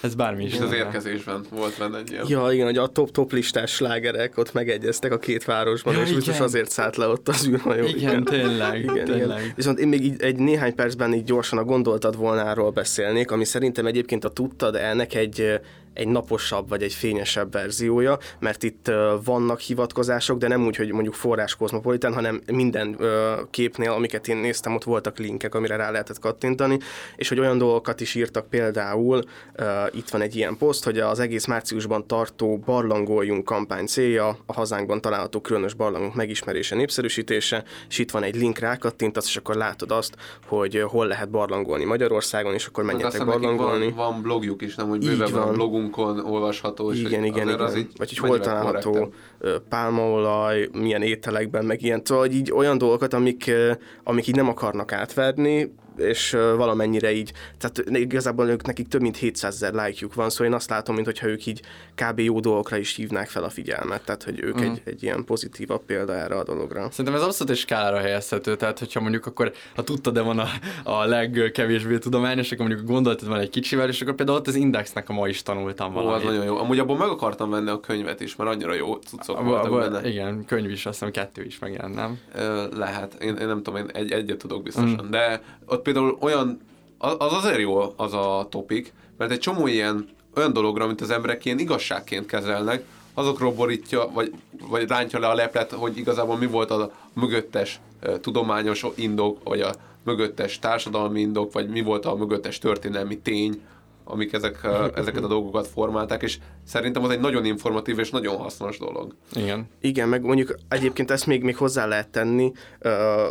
ez bármi is az érkezésben volt benne egy ilyen. Ja, igen, hogy a top-top listás slágerek ott megegyeztek a két városban, Ja, és biztos igen. azért szállt le ott az űrhajó. Igen, tényleg, Igen, tényleg. igen. Viszont én még így egy néhány percben így gyorsan a gondoltad volnáról beszélnék, ami szerintem egyébként a tudtad ennek egy egy naposabb vagy egy fényesebb verziója, mert itt vannak hivatkozások, de nem úgy, hogy mondjuk forrás kozmopolitán, hanem minden képnél, amiket én néztem, ott voltak linkek, amire rá lehetett kattintani, és hogy olyan dolgokat is írtak például, itt van egy ilyen poszt, hogy az egész márciusban tartó barlangoljunk kampány célja a hazánkban található különös barlangok megismerése, népszerűsítése, és itt van egy link, rákattintasz, és akkor látod azt, hogy hol lehet barlangolni Magyarországon, és akkor Hát menjetek barlangolni. van, van blogjuk is, nem, hogy bővebben a van. Blogunkon olvasható. és Igen, igen, igen. Az így Vagy hogy hol található pálmaolaj, milyen ételekben, meg ilyen. Szóval hogy így olyan dolgokat, amik, amik így nem akarnak átverni, és valamennyire így, tehát igazából ők nekik több mint 700 ezer lájkjuk van, szóval én azt látom, mintha ők így kb. jó dolgokra is hívnák fel a figyelmet, tehát hogy ők Mhm. egy, egy ilyen pozitívabb példa erre a dologra. Szerintem ez abszolút egy skálára helyezhető, tehát hogyha mondjuk akkor, ha tudtad, de van a, a legkevésbé tudományos, akkor mondjuk gondoltad van egy kicsivel, és akkor például ott az indexnek a ma is tanultam Ó, az valamit. nagyon jó. Amúgy abból meg akartam venni a könyvet is, mert annyira jó cuccok Abba- voltak abba- benne. igen, könyv is, azt hiszem kettő is megjelent, nem? Ö, lehet. Én, én nem tudom, én egy, egyet tudok biztosan. Mm. De ott például olyan, az az azért jó az a topik, mert egy csomó ilyen olyan dologra, amit az emberek ilyen igazságként kezelnek, azokról borítja, vagy, vagy rántja le a leplet, hogy igazából mi volt a mögöttes tudományos indok, vagy a mögöttes társadalmi indok, vagy mi volt a mögöttes történelmi tény, amik ezek, ezeket a dolgokat formálták, és szerintem az egy nagyon informatív és nagyon hasznos dolog. Igen. Igen, meg mondjuk egyébként ezt még, még hozzá lehet tenni,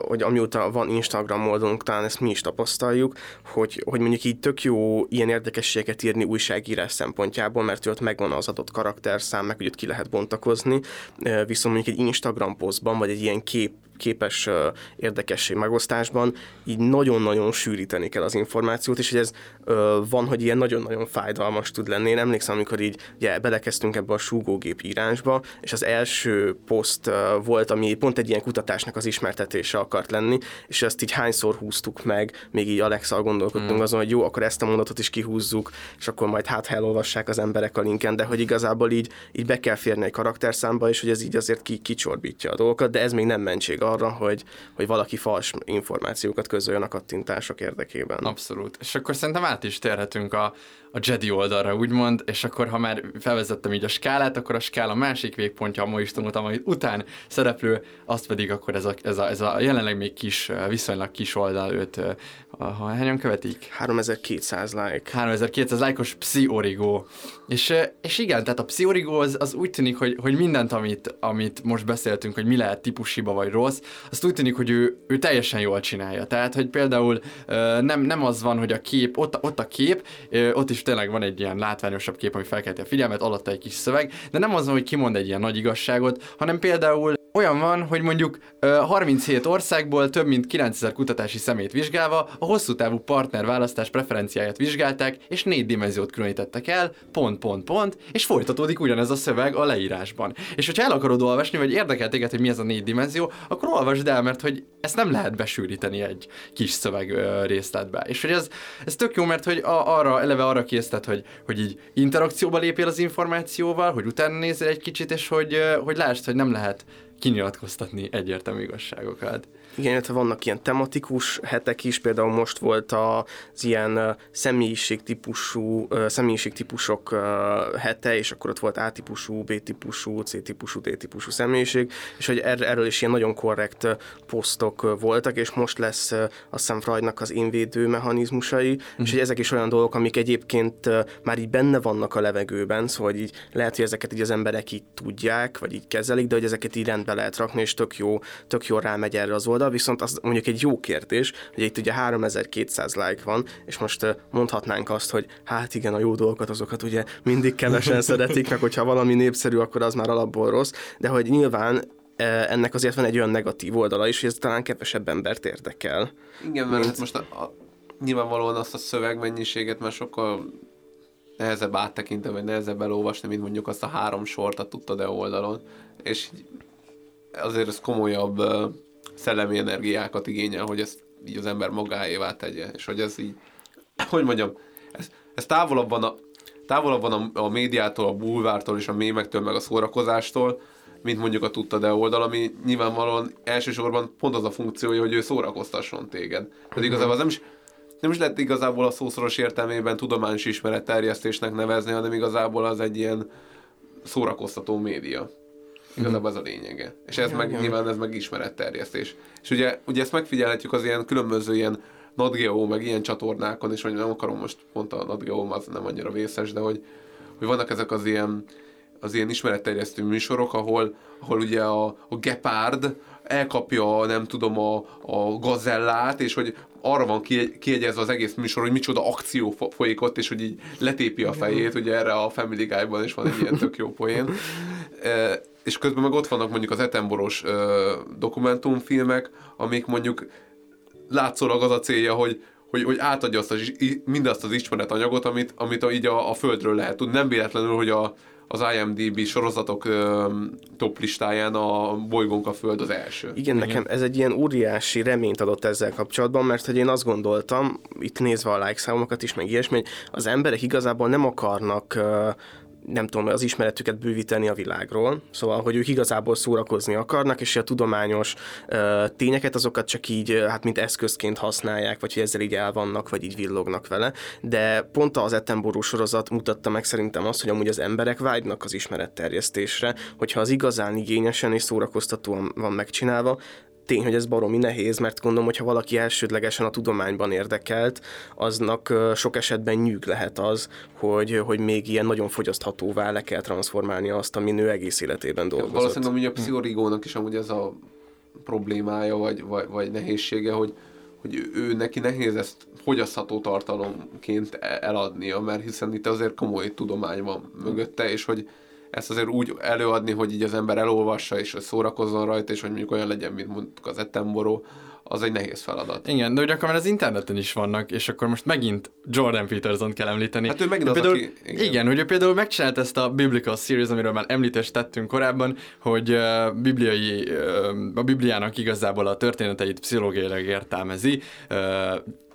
hogy amióta van Instagram oldalunk, talán ezt mi is tapasztaljuk, hogy, hogy mondjuk így tök jó ilyen érdekességeket írni újságírás szempontjából, mert ott megvan az adott karakterszám, meg hogy ott ki lehet bontakozni, viszont mondjuk egy Instagram posztban, vagy egy ilyen kép képes ö, érdekesség megosztásban, így nagyon-nagyon sűríteni kell az információt, és hogy ez van, hogy ilyen nagyon-nagyon fájdalmas tud lenni. Én emlékszem, amikor így ugye, belekezdtünk ebbe a súgógép írásba, és az első poszt volt, ami pont egy ilyen kutatásnak az ismertetése akart lenni, és ezt így hányszor húztuk meg, még így Alexa gondolkodtunk hmm. azon, hogy jó, akkor ezt a mondatot is kihúzzuk, és akkor majd hát elolvassák az emberek a linken, de hogy igazából így, így be kell férni egy karakterszámba, és hogy ez így azért ki, kicsorbítja a dolgokat, de ez még nem mentség arra, hogy, hogy valaki fals információkat közöljön a kattintások érdekében. Abszolút. És akkor szerintem át is térhetünk a, a Jedi oldalra, úgymond, és akkor, ha már felvezettem így a skálát, akkor a skála másik végpontja, a ma is tanultam, amit után szereplő, azt pedig akkor ez a, ez a, ez a jelenleg még kis, viszonylag kis oldal őt, ha hányan követik? 3200 like. 3200 lájkos Psi Origo. És, és igen, tehát a Psi Origo az, az úgy tűnik, hogy, hogy mindent, amit, amit most beszéltünk, hogy mi lehet típushiba vagy rossz, azt úgy tűnik, hogy ő, ő teljesen jól csinálja. Tehát, hogy például nem, nem az van, hogy a kép, ott, ott a kép, ott is tényleg van egy ilyen látványosabb kép, ami felkelti a figyelmet, alatta egy kis szöveg, de nem az van, hogy kimond egy ilyen nagy igazságot, hanem például olyan van, hogy mondjuk 37 országból több mint 9000 kutatási szemét vizsgálva a hosszú távú partnerválasztás preferenciáját vizsgálták, és négy dimenziót különítettek el, pont, pont, pont, és folytatódik ugyanez a szöveg a leírásban. És hogyha el akarod olvasni, vagy érdekel téged, hogy mi ez a négy dimenzió, akkor olvasd el, mert hogy ezt nem lehet besűríteni egy kis szöveg részletbe. És hogy ez, ez tök jó, mert hogy a, arra, eleve arra késztet, hogy, hogy így interakcióba lépél az információval, hogy utána nézzél egy kicsit, és hogy, hogy lásd, hogy nem lehet kinyilatkoztatni egyértelmű igazságokat. Igen, illetve vannak ilyen tematikus hetek is, például most volt az ilyen személyiségtípusú, személyiségtípusok hete, és akkor ott volt A-típusú, B-típusú, C-típusú, D-típusú személyiség, és hogy er, erről is ilyen nagyon korrekt posztok voltak, és most lesz azt hiszem Freudnak az énvédő mechanizmusai, mm. és hogy ezek is olyan dolgok, amik egyébként már így benne vannak a levegőben, szóval így lehet, hogy ezeket így az emberek így tudják, vagy így kezelik, de hogy ezeket így rendbe lehet rakni, és tök jó, tök jó rámegy erre az oldal, viszont az mondjuk egy jó kérdés, hogy itt ugye 3200 like van, és most mondhatnánk azt, hogy hát igen, a jó dolgokat azokat ugye mindig kevesen szeretik, meg hogyha valami népszerű, akkor az már alapból rossz, de hogy nyilván ennek azért van egy olyan negatív oldala is, hogy ez talán kevesebb embert érdekel. Igen, mert mint... hát most a, a, nyilvánvalóan azt a szövegmennyiséget már sokkal nehezebb áttekinteni, vagy nehezebb elolvasni, mint mondjuk azt a három sort a tudtad e oldalon, és azért ez komolyabb szellemi energiákat igényel, hogy ezt így az ember magáévá tegye, és hogy ez így, hogy mondjam, ez, ez távolabb van a, távolabb van a, a médiától, a bulvártól és a mémektől, meg a szórakozástól, mint mondjuk a tudtad e oldal, ami nyilvánvalóan elsősorban pont az a funkciója, hogy ő szórakoztasson téged. Tehát igazából az nem is, nem is lehet igazából a szószoros értelmében tudományos ismeretterjesztésnek nevezni, hanem igazából az egy ilyen szórakoztató média. Igazából ez a lényege. És ez ja, meg, nyilván ez meg ismeretterjesztés. És ugye, ugye ezt megfigyelhetjük az ilyen különböző ilyen NatGeo, meg ilyen csatornákon is, hogy nem akarom most pont a NatGeo, az nem annyira vészes, de hogy, hogy vannak ezek az ilyen, az ilyen ismeretterjesztő műsorok, ahol, ahol ugye a, a gepárd elkapja, nem tudom, a, a gazellát, és hogy arra van kiegyezve az egész műsor, hogy micsoda akció folyik ott, és hogy így letépi a fejét, ugye erre a Family Guy-ban is van egy ilyen tök jó poén és közben meg ott vannak mondjuk az Etenboros ö, dokumentumfilmek, amik mondjuk látszólag az a célja, hogy, hogy, hogy átadja azt az, mindazt az ismeretanyagot, amit, amit a, így a, a Földről lehet tudni. Nem véletlenül, hogy a, az IMDb sorozatok ö, top listáján a bolygónk a Föld az első. Igen, nekem ez egy ilyen óriási reményt adott ezzel kapcsolatban, mert hogy én azt gondoltam, itt nézve a like számokat is, meg ilyesmi, hogy az emberek igazából nem akarnak ö, nem tudom, az ismeretüket bővíteni a világról, szóval, hogy ők igazából szórakozni akarnak, és a tudományos uh, tényeket azokat csak így, hát mint eszközként használják, vagy hogy ezzel így el vannak, vagy így villognak vele, de pont az Ettenború sorozat mutatta meg szerintem azt, hogy amúgy az emberek vágynak az ismeretterjesztésre, hogyha az igazán igényesen és szórakoztatóan van megcsinálva, tény, hogy ez baromi nehéz, mert gondolom, hogyha valaki elsődlegesen a tudományban érdekelt, aznak sok esetben nyűg lehet az, hogy, hogy még ilyen nagyon fogyaszthatóvá le kell transformálni azt, ami nő egész életében dolgozott. Valószínűleg ugye a pszichológónak is amúgy ez a problémája, vagy, vagy, vagy nehézsége, hogy, hogy ő, neki nehéz ezt fogyasztható tartalomként eladnia, mert hiszen itt azért komoly tudomány van mögötte, és hogy ezt azért úgy előadni, hogy így az ember elolvassa, és szórakozzon rajta, és hogy mondjuk olyan legyen, mint mondjuk az Ettenboró, az egy nehéz feladat. Igen, de ugye akkor már az interneten is vannak, és akkor most megint Jordan Peterson kell említeni. Hát ő megint az, például, aki- igen. igen. igen, hogy ő például megcsinált ezt a Biblical Series, amiről már említést tettünk korábban, hogy uh, bibliai, uh, a Bibliának igazából a történeteit pszichológiailag értelmezi, uh,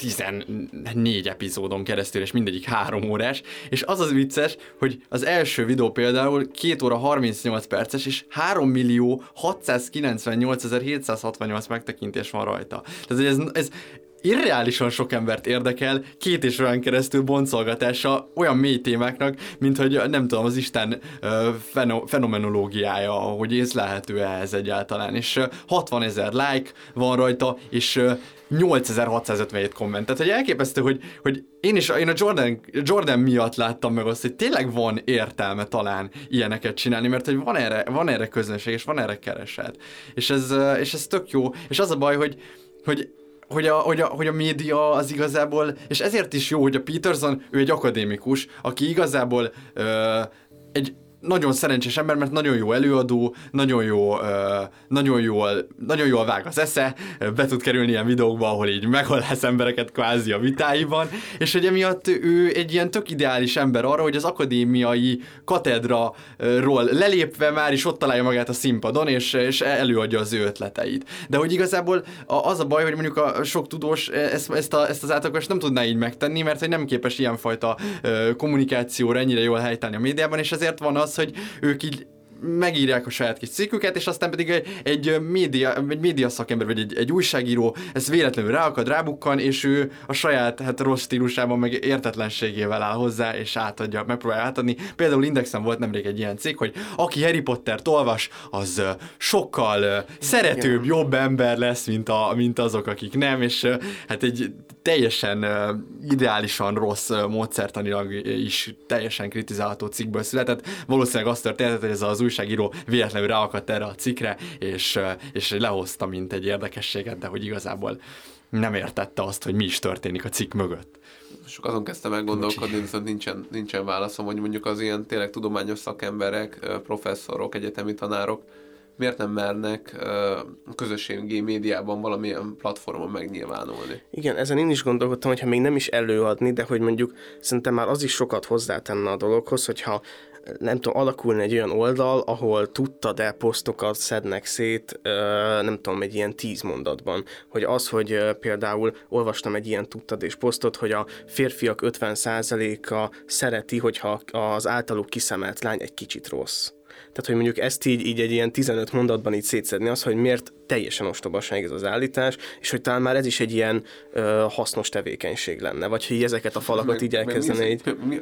14 epizódon keresztül, és mindegyik három órás, és az az vicces, hogy az első videó például 2 óra 38 perces, és 3 millió 698.768 megtekintés van rajta. Tehát ez, ez irreálisan sok embert érdekel két és olyan keresztül boncolgatása olyan mély témáknak, mint hogy nem tudom, az Isten feno- fenomenológiája, hogy észlelhető ehhez egyáltalán, és ö, 60 ezer like van rajta, és ö, 8657 komment. Tehát, hogy elképesztő, hogy, hogy én is én a Jordan, Jordan miatt láttam meg azt, hogy tényleg van értelme talán ilyeneket csinálni, mert hogy van erre, van erre közönség, és van erre kereset. És ez, és ez tök jó. És az a baj, hogy, hogy hogy a, hogy, a, hogy a média az igazából, és ezért is jó, hogy a Peterson, ő egy akadémikus, aki igazából ö, egy nagyon szerencsés ember, mert nagyon jó előadó, nagyon jó, nagyon jól, nagyon jól vág az esze, be tud kerülni ilyen videókba, ahol így meghalász embereket kvázi a vitáiban, és hogy emiatt ő egy ilyen tök ideális ember arra, hogy az akadémiai katedra-ról lelépve már is ott találja magát a színpadon, és, és előadja az ő ötleteit. De hogy igazából az a baj, hogy mondjuk a sok tudós ezt, ezt, a, ezt az átlagost nem tudná így megtenni, mert hogy nem képes ilyenfajta kommunikációra ennyire jól helytállni a médiában, és ezért van az, hogy ők így megírják a saját kis cikküket, és aztán pedig egy, egy média, egy média szakember, vagy egy, egy újságíró ezt véletlenül ráakad, rábukkan, és ő a saját hát rossz stílusában, meg értetlenségével áll hozzá, és átadja, megpróbálja átadni. Például Indexen volt nemrég egy ilyen cikk, hogy aki Harry Pottert olvas, az sokkal szeretőbb, jobb ember lesz, mint, a, mint azok, akik nem, és hát egy teljesen ideálisan rossz módszertanilag is teljesen kritizálható cikkből született. Valószínűleg azt történt, hogy ez az újságíró véletlenül ráakadt erre a cikkre, és, és lehozta, mint egy érdekességet, de hogy igazából nem értette azt, hogy mi is történik a cikk mögött. Sok azon kezdtem el gondolkodni, viszont nincsen, nincsen válaszom, hogy mondjuk az ilyen tényleg tudományos szakemberek, professzorok, egyetemi tanárok miért nem mernek a közösségi médiában valamilyen platformon megnyilvánulni. Igen, ezen én is gondolkodtam, hogyha még nem is előadni, de hogy mondjuk szerintem már az is sokat hozzátenne a dologhoz, hogyha nem tudom, alakulna egy olyan oldal, ahol tudta, de posztokat szednek szét, nem tudom, egy ilyen tíz mondatban. Hogy az, hogy például olvastam egy ilyen tudtad és posztot, hogy a férfiak 50%-a szereti, hogyha az általuk kiszemelt lány egy kicsit rossz. Tehát, hogy mondjuk ezt így, így egy ilyen 15 mondatban így szétszedni, az, hogy miért teljesen ostobaság ez az állítás, és hogy talán már ez is egy ilyen ö, hasznos tevékenység lenne, vagy hogy így ezeket a falakat így elkezdene így. Mi,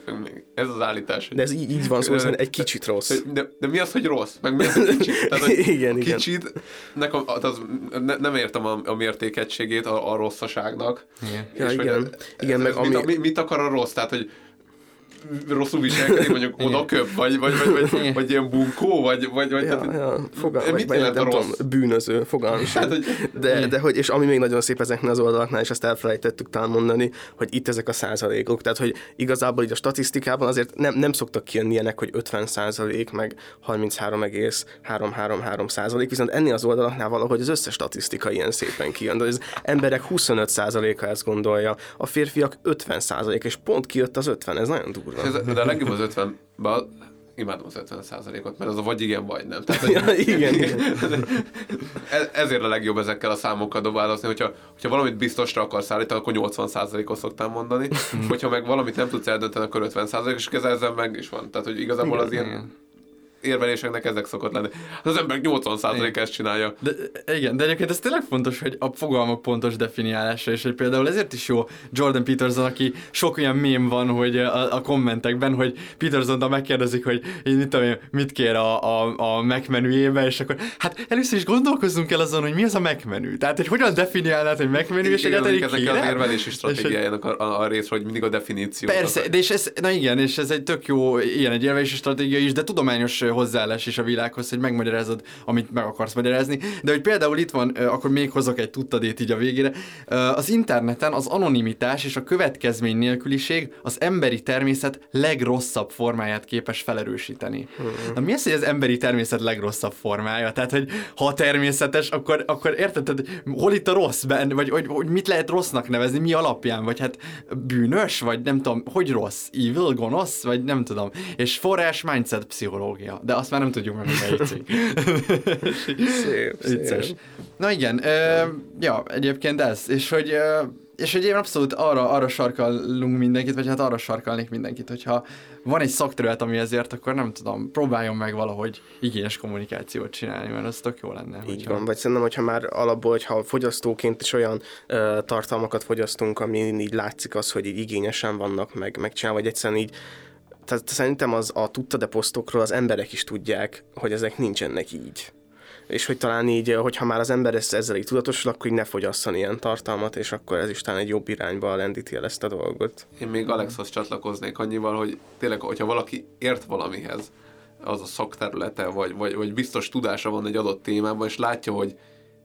ez az állítás. De ez így, így van szó, Ö, hogy egy kicsit rossz. De, de mi az, hogy rossz? Meg mi az, hogy kicsit? Tehát, hogy Igen, a igen. kicsit, nekem, az, ne, nem értem a, a mértékegységét a, a rosszaságnak. Igen. Ja, És hogy igen. ez- Igen, ez meg mit, ami- mit, mit akar a rossz? Tehát, hogy rosszul viselkedik, mondjuk oda köp, vagy, vagy, vagy, vagy, vagy ilyen bunkó, vagy, vagy, vagy Ja, tehát, ja, fogal, mit vagy, vagy jelent a rossz? tudom, bűnöző, fogalmam sem. Hát, hogy- de, de hogy, és ami még nagyon szép ezeknél az oldalaknál, és azt elfelejtettük talán mondani, hogy itt ezek a százalékok, tehát hogy igazából így a statisztikában azért nem, nem szoktak kijönni ilyenek, hogy 50 százalék, meg 33,333 százalék, viszont ennél az oldalaknál valahogy az összes statisztika ilyen szépen kijön, de az emberek 25 százaléka ezt gondolja, a férfiak 50 százalék, és pont kijött az 50, ez nagyon durva. Ez, de a legjobb az 50 ba imádom az 50 ot mert az a vagy igen, vagy nem. Tehát, Ja, igen, igen. ez- ezért a legjobb ezekkel a számokkal dobálózni, hogyha, hogyha valamit biztosra akarsz állítani, akkor 80 ot szoktam mondani, hogyha meg valamit nem tudsz eldönteni, akkor 50 és ezzel meg is van. Tehát, hogy igazából az ilyen érveléseknek ezek szokott lenni. Hát Az ember 80% ezt csinálja. De, igen, de egyébként ez tényleg fontos, hogy a fogalmak pontos definiálása, és hogy például ezért is jó Jordan Peterson, aki sok olyan mém van, hogy a, a kommentekben, hogy Peterson megkérdezik, hogy én mit, tudom, mit kér a, a, a Mac menüjébe, és akkor hát először is gondolkozzunk el azon, hogy mi az a Mac menü. Tehát, hogy hogyan definiálnád, hogy Mac menü, és egyáltalán ezek az kérem? érvelési stratégiájának a, a, a rész, hogy mindig a definíció. Persze, de és ez, na igen, és ez egy tök jó ilyen egy érvelési stratégia is, de tudományos hozzáállás is a világhoz, hogy megmagyarázod, amit meg akarsz magyarázni. De hogy például itt van, akkor még hozok egy tudtadét így a végére. Az interneten az anonimitás és a következmény nélküliség az emberi természet legrosszabb formáját képes felerősíteni. Na mi az, hogy az emberi természet legrosszabb formája? Tehát, hogy ha természetes, akkor, akkor érted, tehát, hol itt a rossz benne, vagy hogy, hogy mit lehet rossznak nevezni, mi alapján, vagy hát bűnös, vagy nem tudom, hogy rossz, evil, gonosz, vagy nem tudom. És forrás mindset pszichológia, de azt már nem tudjuk meg, hogy melyik cég. Szép, szép. Na igen, ö, ja, egyébként ez, és hogy, ö, és hogy én abszolút arra, arra sarkalunk mindenkit, vagy hát arra sarkalnék mindenkit, hogyha van egy szakterület, ami ezért, akkor nem tudom, próbáljon meg valahogy igényes kommunikációt csinálni, mert az tök jó lenne. Így hogyha- van, vagy szerintem, hogyha már alapból, hogyha fogyasztóként is olyan ö, tartalmakat fogyasztunk, ami így látszik az, hogy így igényesen vannak meg, megcsinálva, vagy egyszerűen így tehát szerintem az a tudta de posztokról az emberek is tudják, hogy ezek nincsenek így. És hogy talán így, hogyha már az ember ezt, ezzel így tudatosul, akkor így ne fogyasszon ilyen tartalmat, és akkor ez is talán egy jobb irányba lendíti el ezt a dolgot. Én még Alexhoz csatlakoznék annyival, hogy tényleg, hogyha valaki ért valamihez, az a szakterülete, vagy, vagy, vagy biztos tudása van egy adott témában, és látja, hogy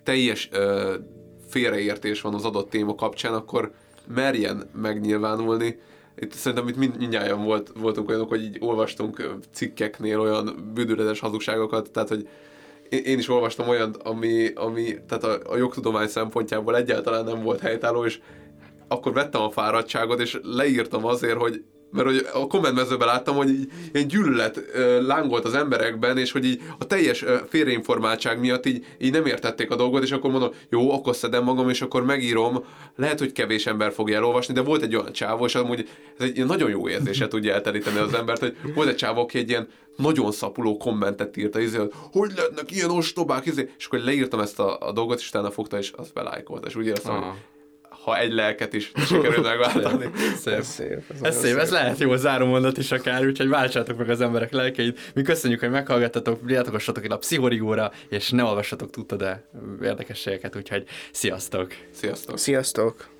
teljes ö, félreértés van az adott téma kapcsán, akkor merjen megnyilvánulni. Itt szerintem itt mind, mindjárt volt, voltunk olyanok, hogy így olvastunk cikkeknél olyan bűdületes hazugságokat, tehát hogy én, is olvastam olyat, ami, ami tehát a, a jogtudomány szempontjából egyáltalán nem volt helytálló, és akkor vettem a fáradtságot, és leírtam azért, hogy mert hogy a kommentmezőben láttam, hogy így, ilyen gyűlölet lángolt az emberekben, és hogy így a teljes félreinformáltság miatt így, így nem értették a dolgot, és akkor mondom, jó, akkor szedem magam, és akkor megírom, lehet, hogy kevés ember fogja elolvasni, de volt egy olyan csávó, és amúgy ez egy nagyon jó érzése tudja elteríteni az embert, hogy volt egy csávó, aki egy ilyen nagyon szapuló kommentet írta, izé, hogy hogy lehetnek ilyen ostobák, izé, és akkor leírtam ezt a, a dolgot, és utána fogta, és azt belájkolt, és úgy éreztem. Ha egy lelket is sikerült megváltani. Szép. Ez szép. Ez, szép, ez lehet jó zárómondat is akár, úgyhogy váltsátok meg az emberek lelkeit. Mi köszönjük, hogy meghallgattatok, látogassatok el a pszichorigóra, és ne olvassatok tudta, de érdekességeket, úgyhogy sziasztok! Sziasztok! Sziasztok!